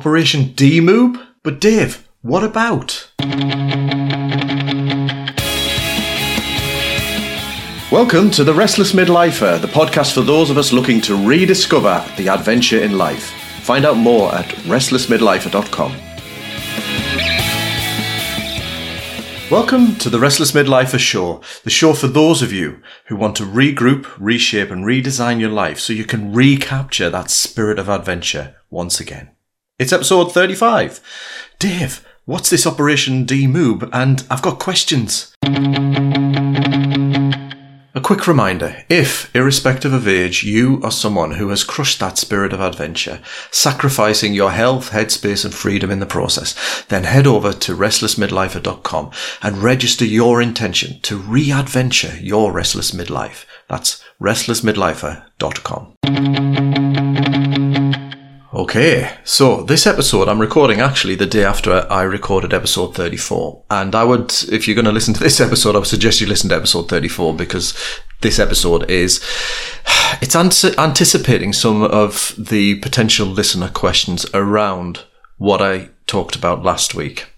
Operation DeMoob? But Dave, what about? Welcome to The Restless Midlifer, the podcast for those of us looking to rediscover the adventure in life. Find out more at restlessmidlifer.com. Welcome to the Restless Midlifer Show, the show for those of you who want to regroup, reshape, and redesign your life so you can recapture that spirit of adventure once again. It's episode 35. Dave, what's this Operation DeMoob? And I've got questions. A quick reminder if, irrespective of age, you are someone who has crushed that spirit of adventure, sacrificing your health, headspace, and freedom in the process, then head over to restlessmidlifer.com and register your intention to re adventure your restless midlife. That's restlessmidlifer.com. Okay, so this episode I'm recording actually the day after I recorded episode 34. And I would, if you're going to listen to this episode, I would suggest you listen to episode 34 because this episode is, it's anticipating some of the potential listener questions around what I talked about last week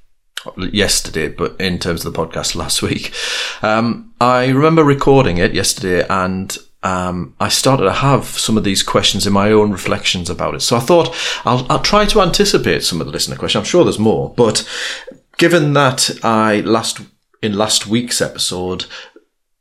yesterday, but in terms of the podcast last week. Um, I remember recording it yesterday and um, I started to have some of these questions in my own reflections about it. So I thought I'll, I'll try to anticipate some of the listener questions. I'm sure there's more, but given that I last in last week's episode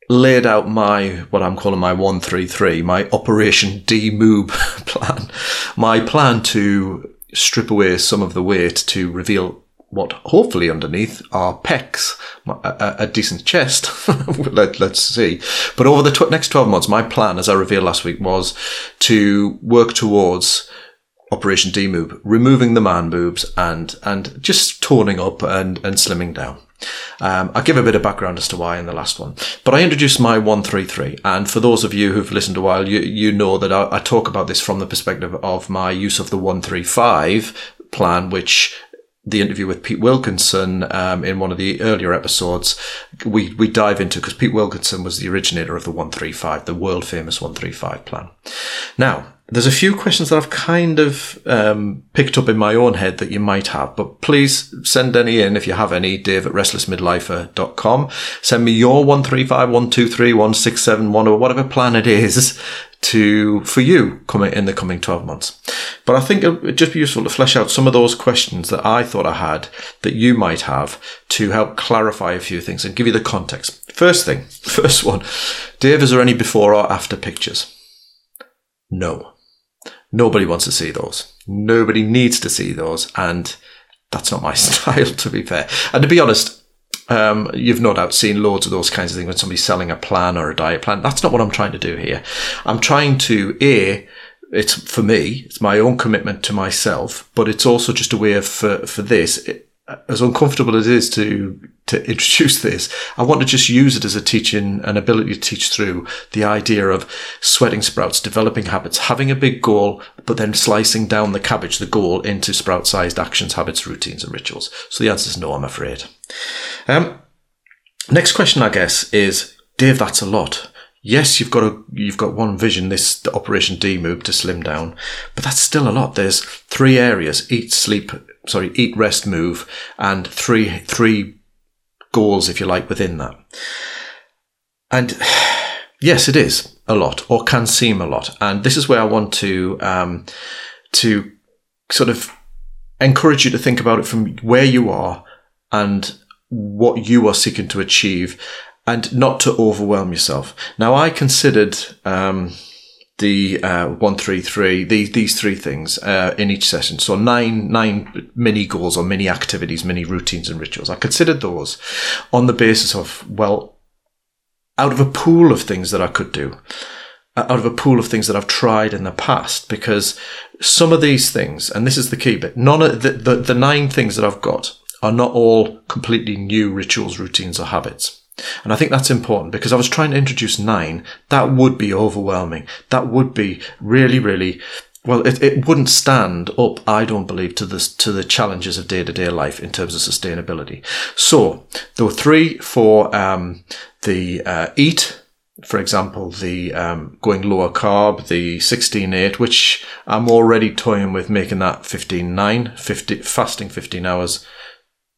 laid out my what I'm calling my one three three, my Operation DeMoob plan, my plan to strip away some of the weight to reveal what hopefully underneath are pecs, a, a decent chest. Let, us see. But over the tw- next 12 months, my plan, as I revealed last week, was to work towards Operation DeMoob, removing the man boobs and, and just toning up and, and slimming down. Um, I'll give a bit of background as to why in the last one. But I introduced my 133. And for those of you who've listened a while, you, you know that I, I talk about this from the perspective of my use of the 135 plan, which the interview with Pete Wilkinson um, in one of the earlier episodes, we, we dive into because Pete Wilkinson was the originator of the 135, the world famous 135 plan. Now, there's a few questions that I've kind of um, picked up in my own head that you might have, but please send any in if you have any, dave at restlessmidlifer.com. Send me your 135, 123, 167, or whatever plan it is to for you coming in the coming 12 months. But I think it would just be useful to flesh out some of those questions that I thought I had that you might have to help clarify a few things and give you the context. First thing, first one, Dave, is there any before or after pictures? No. Nobody wants to see those. Nobody needs to see those. And that's not my style, to be fair. And to be honest, um, you've no doubt seen loads of those kinds of things when somebody's selling a plan or a diet plan. That's not what I'm trying to do here. I'm trying to, A, it's for me, it's my own commitment to myself, but it's also just a way of, for, for this, it, as uncomfortable as it is to to introduce this, I want to just use it as a teaching, an ability to teach through the idea of sweating sprouts, developing habits, having a big goal, but then slicing down the cabbage, the goal, into sprout sized actions, habits, routines, and rituals. So the answer is no, I'm afraid. Um, next question, I guess, is Dave, that's a lot. Yes, you've got a, you've got one vision, this the Operation DeMoob to slim down, but that's still a lot. There's three areas: eat, sleep, sorry, eat, rest, move, and three three goals, if you like, within that. And yes, it is a lot, or can seem a lot. And this is where I want to um, to sort of encourage you to think about it from where you are and what you are seeking to achieve, and not to overwhelm yourself. Now, I considered. Um, the uh, one three three these these three things uh, in each session. So nine nine mini goals or mini activities, mini routines and rituals. I considered those on the basis of well, out of a pool of things that I could do, uh, out of a pool of things that I've tried in the past. Because some of these things, and this is the key bit, none of the, the, the nine things that I've got are not all completely new rituals, routines, or habits. And I think that's important because I was trying to introduce nine. That would be overwhelming. That would be really, really, well, it, it wouldn't stand up, I don't believe, to the, to the challenges of day to day life in terms of sustainability. So there were three for, um, the, uh, eat, for example, the um, going lower carb, the 16-8, which I'm already toying with making that 15-9, 50, fasting 15 hours,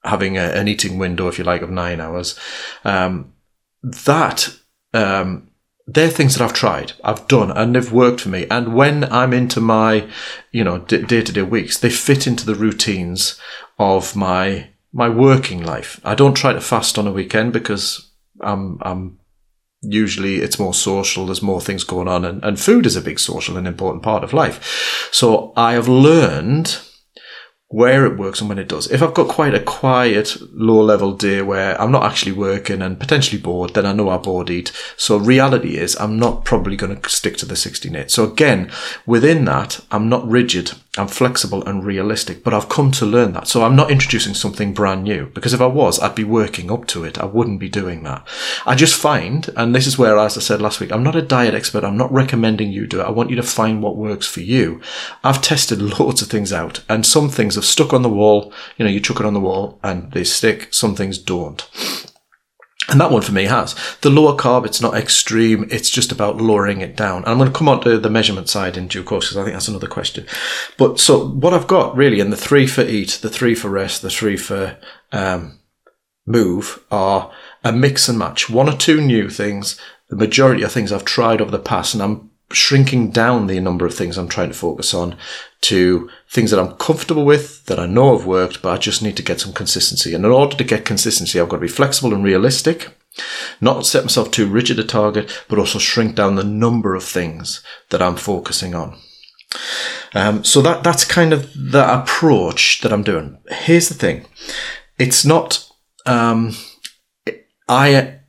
having a, an eating window, if you like, of nine hours. Um, that, um, they're things that I've tried, I've done, and they've worked for me. And when I'm into my, you know, day to day weeks, they fit into the routines of my my working life. I don't try to fast on a weekend because I'm I'm usually it's more social, there's more things going on, and, and food is a big social and important part of life. So I have learned where it works and when it does. If I've got quite a quiet, low level day where I'm not actually working and potentially bored, then I know I bored eat. So reality is I'm not probably going to stick to the 16-8. So again, within that, I'm not rigid. I'm flexible and realistic, but I've come to learn that. So I'm not introducing something brand new because if I was, I'd be working up to it. I wouldn't be doing that. I just find, and this is where, as I said last week, I'm not a diet expert. I'm not recommending you do it. I want you to find what works for you. I've tested loads of things out and some things have stuck on the wall. You know, you chuck it on the wall and they stick. Some things don't. And that one for me has. The lower carb, it's not extreme. It's just about lowering it down. And I'm going to come on to the measurement side in due course because I think that's another question. But so what I've got really, in the three for eat, the three for rest, the three for um, move are a mix and match. One or two new things. The majority of things I've tried over the past, and I'm shrinking down the number of things I'm trying to focus on to things that I'm comfortable with, that I know have worked, but I just need to get some consistency. And in order to get consistency, I've got to be flexible and realistic, not set myself too rigid a target, but also shrink down the number of things that I'm focusing on. Um, so that that's kind of the approach that I'm doing. Here's the thing: it's not um, I.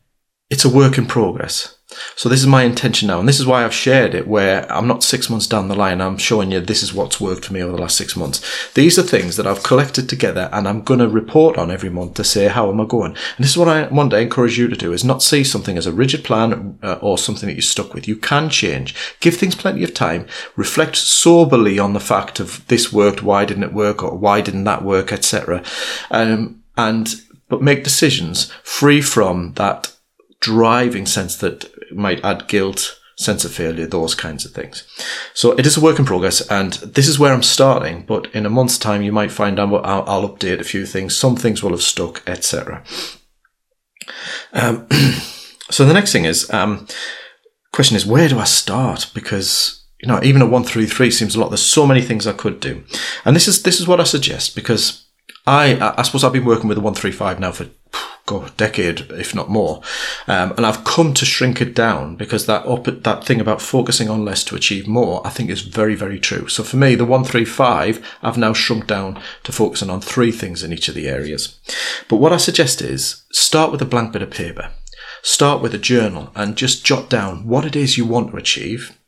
It's a work in progress. So this is my intention now, and this is why I've shared it. Where I'm not six months down the line, I'm showing you this is what's worked for me over the last six months. These are things that I've collected together, and I'm going to report on every month to say how am I going. And this is what I want to encourage you to do: is not see something as a rigid plan uh, or something that you're stuck with. You can change. Give things plenty of time. Reflect soberly on the fact of this worked, why didn't it work, or why didn't that work, etc. Um, and but make decisions free from that driving sense that might add guilt, sense of failure, those kinds of things. So it is a work in progress, and this is where I'm starting. But in a month's time, you might find out I'll, I'll update a few things. Some things will have stuck, etc. Um, so the next thing is, um, question is, where do I start? Because you know, even a one through three seems a lot. There's so many things I could do, and this is this is what I suggest because I I suppose I've been working with a one three five now for God, decade, if not more. Um, and I've come to shrink it down because that that thing about focusing on less to achieve more, I think is very, very true. So for me, the 135, I've now shrunk down to focusing on three things in each of the areas. But what I suggest is start with a blank bit of paper. Start with a journal and just jot down what it is you want to achieve.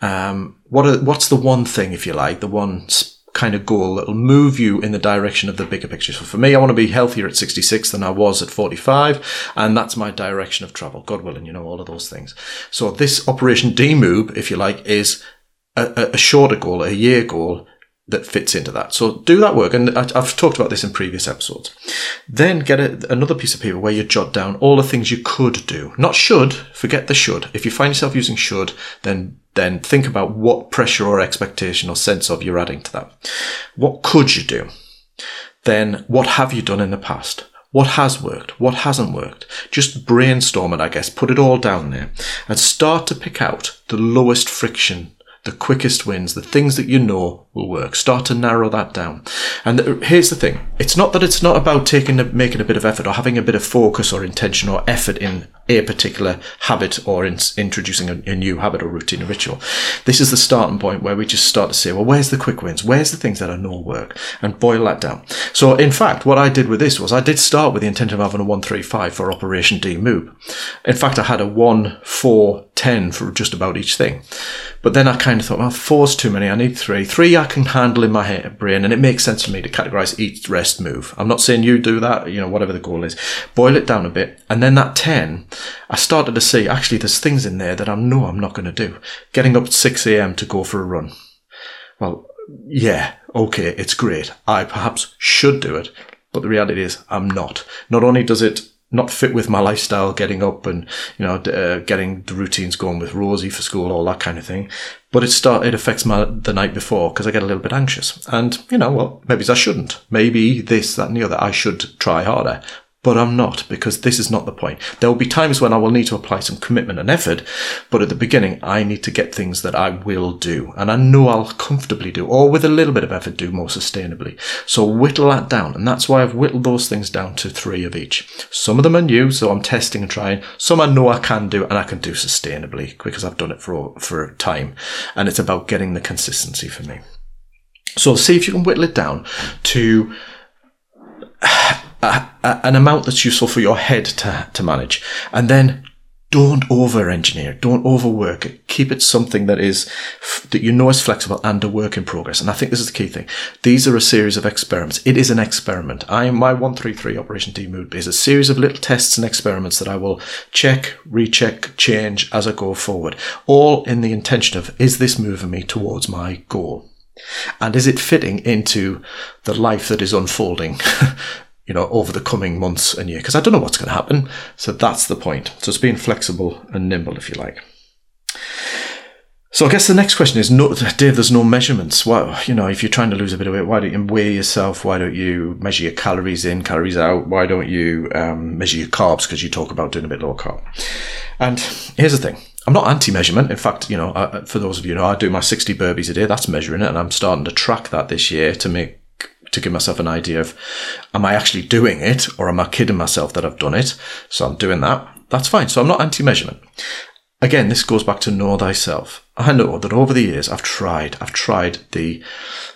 Um, what are, what's the one thing, if you like, the one kind of goal that'll move you in the direction of the bigger picture. So for me, I want to be healthier at 66 than I was at 45. And that's my direction of travel. God willing, you know, all of those things. So this Operation DeMoob, if you like, is a, a shorter goal, a year goal that fits into that. So do that work. And I've talked about this in previous episodes. Then get a, another piece of paper where you jot down all the things you could do. Not should, forget the should. If you find yourself using should, then then think about what pressure or expectation or sense of you're adding to that. What could you do? Then what have you done in the past? What has worked? What hasn't worked? Just brainstorm it, I guess. Put it all down there and start to pick out the lowest friction the quickest wins, the things that you know will work. Start to narrow that down. And here's the thing. It's not that it's not about taking a, making a bit of effort or having a bit of focus or intention or effort in a particular habit or in introducing a, a, new habit or routine or ritual. This is the starting point where we just start to say, well, where's the quick wins? Where's the things that I know work? And boil that down. So in fact, what I did with this was I did start with the intention of having a 135 for Operation DeMoob. In fact, I had a 1, 4, 10 for just about each thing. But then I kind of thought, well, four's too many. I need three. Three I can handle in my head, brain, and it makes sense to me to categorize each rest move. I'm not saying you do that, you know, whatever the goal is. Boil it down a bit. And then that 10, I started to see actually there's things in there that I know I'm not going to do. Getting up at 6 a.m. to go for a run. Well, yeah, okay, it's great. I perhaps should do it, but the reality is I'm not. Not only does it not fit with my lifestyle, getting up and, you know, uh, getting the routines going with Rosie for school, all that kind of thing. But it start, it affects my, the night before because I get a little bit anxious. And, you know, well, maybe I shouldn't. Maybe this, that and the other. I should try harder but I'm not because this is not the point. There will be times when I will need to apply some commitment and effort, but at the beginning, I need to get things that I will do and I know I'll comfortably do or with a little bit of effort do more sustainably. So whittle that down. And that's why I've whittled those things down to three of each. Some of them are new, so I'm testing and trying. Some I know I can do and I can do sustainably because I've done it for, for a time. And it's about getting the consistency for me. So see if you can whittle it down to an amount that's useful for your head to, to manage. And then don't over engineer, don't overwork it. Keep it something that is, that you know is flexible and a work in progress. And I think this is the key thing. These are a series of experiments. It is an experiment. I my 133 Operation DeMoob is a series of little tests and experiments that I will check, recheck, change as I go forward. All in the intention of, is this moving me towards my goal? And is it fitting into the life that is unfolding you know, over the coming months and year, because I don't know what's going to happen. So that's the point. So it's being flexible and nimble, if you like. So I guess the next question is, no, Dave, there's no measurements. Well, you know, if you're trying to lose a bit of weight, why don't you weigh yourself? Why don't you measure your calories in, calories out? Why don't you um, measure your carbs? Because you talk about doing a bit low carb. And here's the thing. I'm not anti-measurement. In fact, you know, I, for those of you know, I do my 60 burpees a day. That's measuring it, and I'm starting to track that this year to make to give myself an idea of am I actually doing it or am I kidding myself that I've done it? So I'm doing that. That's fine. So I'm not anti measurement. Again, this goes back to know thyself. I know that over the years I've tried, I've tried the,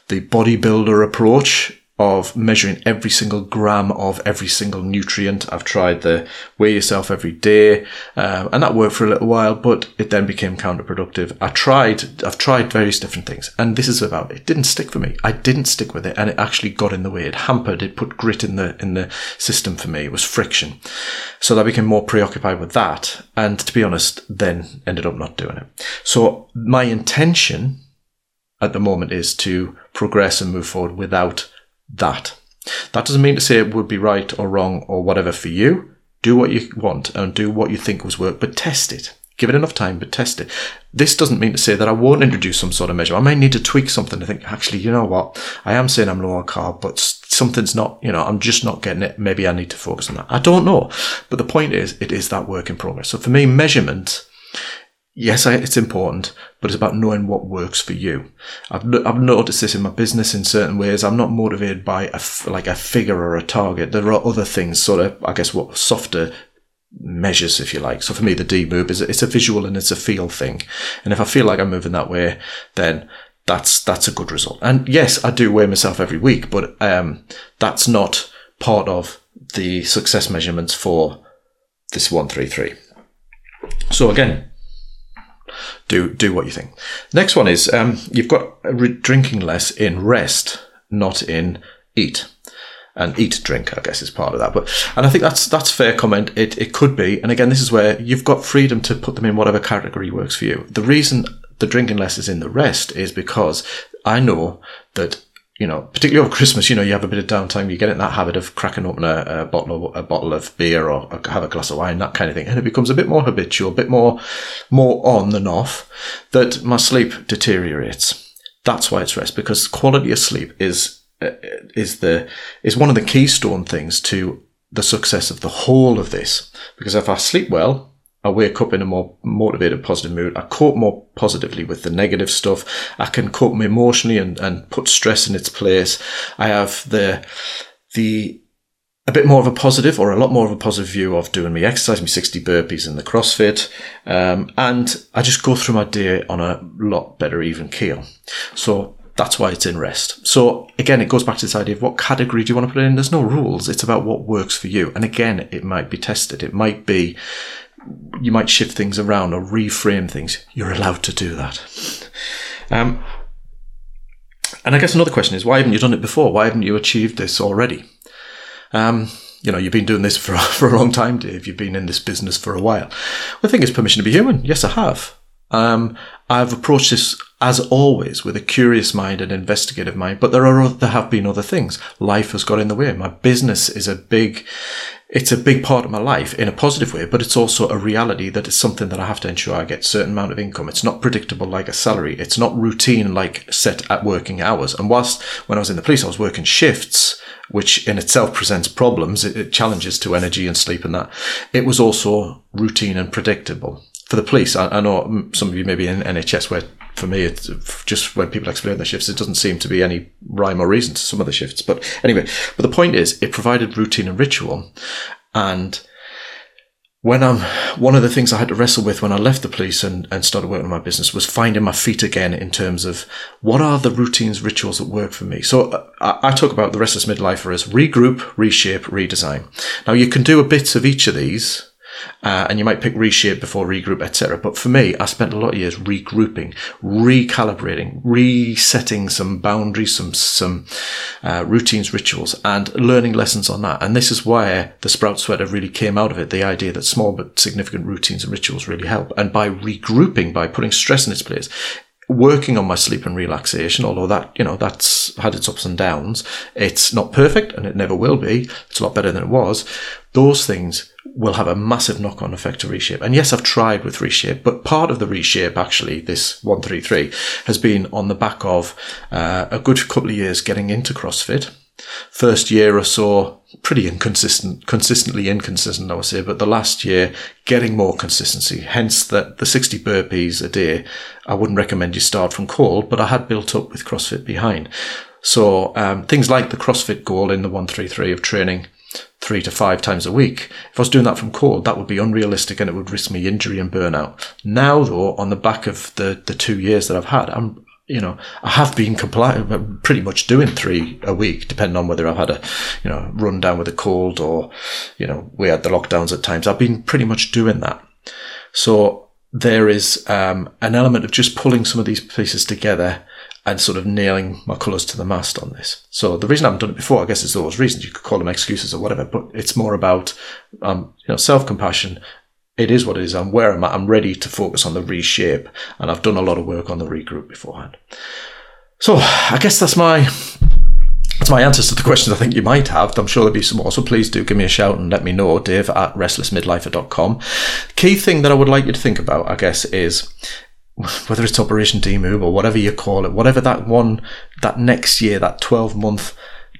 the bodybuilder approach of measuring every single gram of every single nutrient. I've tried the weigh yourself every day, um, and that worked for a little while, but it then became counterproductive. I tried, I've tried various different things, and this is about it. Didn't stick for me. I didn't stick with it, and it actually got in the way. It hampered. It put grit in the in the system for me. It was friction, so I became more preoccupied with that, and to be honest, then ended up not doing it. So my intention at the moment is to progress and move forward without that. That doesn't mean to say it would be right or wrong or whatever for you. Do what you want and do what you think was work, but test it. Give it enough time, but test it. This doesn't mean to say that I won't introduce some sort of measure. I may need to tweak something to think, actually, you know what? I am saying I'm low on carb, but something's not, you know, I'm just not getting it. Maybe I need to focus on that. I don't know. But the point is, it is that work in progress. So for me, measurement yes, it's important, but it's about knowing what works for you. I've, I've noticed this in my business in certain ways. I'm not motivated by a, like a figure or a target. There are other things, sort of, I guess, what softer measures, if you like. So for me, the DeMoob is it's a visual and it's a feel thing. And if I feel like I'm moving that way, then that's that's a good result. And yes, I do weigh myself every week, but um, that's not part of the success measurements for this one three three. So again, do do what you think. Next one is um, you've got drinking less in rest, not in eat. And eat, drink, I guess, is part of that. But and I think that's that's fair comment. It it could be. And again, this is where you've got freedom to put them in whatever category works for you. The reason the drinking less is in the rest is because I know that you know, particularly over Christmas, you know, you have a bit of downtime, you get in that habit of cracking open a, a bottle of, a bottle of beer or have a glass of wine, that kind of thing. And it becomes a bit more habitual, a bit more, more on than off that my sleep deteriorates. That's why it's rest because quality of sleep is, uh, is the, is one of the keystone things to the success of the whole of this. Because if I sleep well, I wake up in a more motivated, positive mood. I cope more positively with the negative stuff. I can cope emotionally and, and put stress in its place. I have the, the, a bit more of a positive or a lot more of a positive view of doing me exercise, me 60 burpees in the CrossFit. Um, and I just go through my day on a lot better even keel. So that's why it's in rest. So again, it goes back to this idea of what category do you want to put it in? There's no rules. It's about what works for you. And again, it might be tested. It might be you might shift things around or reframe things. You're allowed to do that. Um, and I guess another question is why haven't you done it before? Why haven't you achieved this already? Um, you know, you've been doing this for, for a long time, Dave. You've been in this business for a while. Well, the thing is permission to be human. Yes, I have. Um, I've approached this as always with a curious mind and investigative mind, but there are there have been other things. Life has got in the way. My business is a big it's a big part of my life in a positive way, but it's also a reality that it's something that I have to ensure I get a certain amount of income. It's not predictable like a salary. It's not routine like set at working hours. And whilst when I was in the police, I was working shifts, which in itself presents problems, it, it challenges to energy and sleep and that. It was also routine and predictable. For the police, I, I know some of you may be in NHS where for me, it's just when people explain their shifts, it doesn't seem to be any rhyme or reason to some of the shifts. But anyway, but the point is, it provided routine and ritual. And when I'm, one of the things I had to wrestle with when I left the police and, and started working on my business was finding my feet again in terms of what are the routines, rituals that work for me. So uh, I, I talk about the restless midlifer as regroup, reshape, redesign. Now you can do a bit of each of these uh, and you might pick reshape before regroup, etc. But for me, I spent a lot of years regrouping, recalibrating, resetting some boundaries, some some uh, routines, rituals, and learning lessons on that. And this is where the sprout sweater really came out of it. The idea that small but significant routines and rituals really help. And by regrouping, by putting stress in its place, working on my sleep and relaxation, although that, you know, that's had its ups and downs. It's not perfect and it never will be. It's a lot better than it was. Those things will have a massive knock on effect to reshape. And yes, I've tried with reshape, but part of the reshape, actually, this 133, has been on the back of uh, a good couple of years getting into CrossFit. First year or so, pretty inconsistent, consistently inconsistent, I would say, but the last year getting more consistency. Hence that the 60 burpees a day, I wouldn't recommend you start from cold, but I had built up with CrossFit behind. So um, things like the CrossFit goal in the 133 of training three to five times a week. If I was doing that from cold, that would be unrealistic and it would risk me injury and burnout. Now, though, on the back of the, the two years that I've had, I'm, you know, I have been compliant, pretty much doing three a week, depending on whether I've had a, you know, run down with a cold or, you know, we had the lockdowns at times. I've been pretty much doing that. So there is um, an element of just pulling some of these pieces together and sort of nailing my colours to the mast on this. So the reason I haven't done it before, I guess, is those reasons. You could call them excuses or whatever, but it's more about um, you know self compassion. It is what it is. I'm where I'm at. I'm ready to focus on the reshape, and I've done a lot of work on the regroup beforehand. So I guess that's my that's my answers to the questions I think you might have. I'm sure there'll be some more. So please do give me a shout and let me know, Dave at restlessmidlifer.com. Key thing that I would like you to think about, I guess, is whether it's Operation DeMoob or whatever you call it, whatever that one, that next year, that 12 month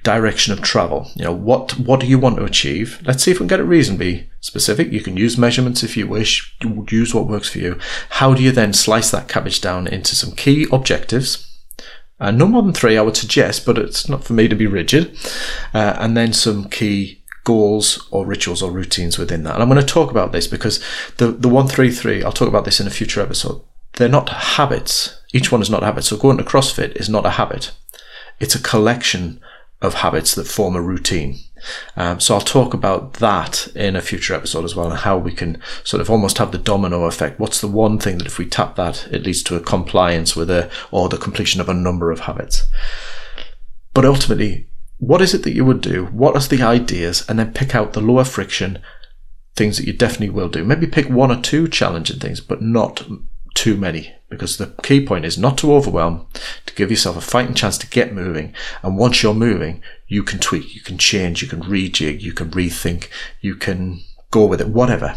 direction of travel. You know, what, what do you want to achieve? Let's see if we can get it reasonably specific. You can use measurements if you wish, use what works for you. How do you then slice that cabbage down into some key objectives? Uh, no more than three, I would suggest, but it's not for me to be rigid. Uh, and then some key goals or rituals or routines within that. And I'm going to talk about this because the, the 133, I'll talk about this in a future episode they're not habits. Each one is not a habit. So going to CrossFit is not a habit. It's a collection of habits that form a routine. Um, so I'll talk about that in a future episode as well, and how we can sort of almost have the domino effect. What's the one thing that if we tap that, it leads to a compliance with a or the completion of a number of habits. But ultimately, what is it that you would do? What are the ideas? And then pick out the lower friction things that you definitely will do. Maybe pick one or two challenging things, but not too many because the key point is not to overwhelm, to give yourself a fighting chance to get moving. And once you're moving, you can tweak, you can change, you can rejig, you can rethink, you can go with it, whatever.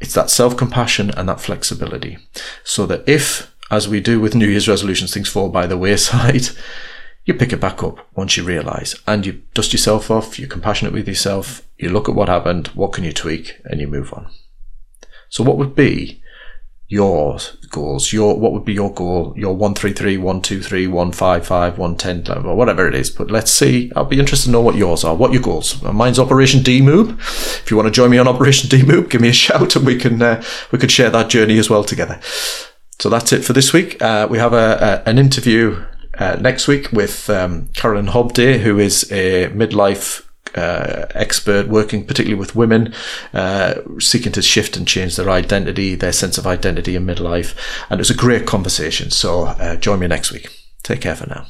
It's that self compassion and that flexibility. So that if, as we do with New Year's resolutions, things fall by the wayside, you pick it back up once you realize and you dust yourself off, you're compassionate with yourself, you look at what happened, what can you tweak, and you move on. So, what would be your goals, your what would be your goal, your 133, 123, 155, 110, or whatever it is. But let's see. I'll be interested to know what yours are. What your goals? Mine's Operation DeMoob. If you want to join me on Operation DeMoob, give me a shout and we can uh, we could share that journey as well together. So that's it for this week. Uh, we have a, a an interview uh, next week with um, Carolyn Hobday, who is a midlife uh, expert working particularly with women uh, seeking to shift and change their identity, their sense of identity in midlife. And it was a great conversation. So uh, join me next week. Take care for now.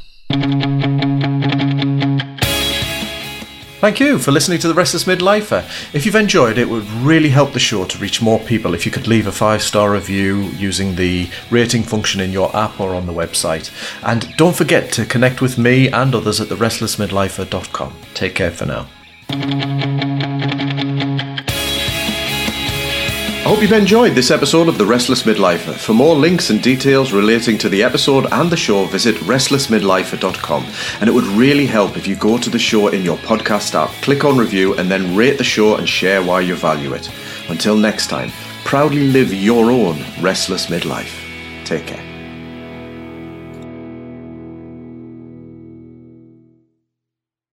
Thank you for listening to The Restless Midlifer. If you've enjoyed it, it would really help the show to reach more people if you could leave a five star review using the rating function in your app or on the website. And don't forget to connect with me and others at therestlessmidlifer.com. Take care for now. I hope you've enjoyed this episode of The Restless Midlifer. For more links and details relating to the episode and the show, visit restlessmidlifer.com. And it would really help if you go to the show in your podcast app, click on review, and then rate the show and share why you value it. Until next time, proudly live your own restless midlife. Take care.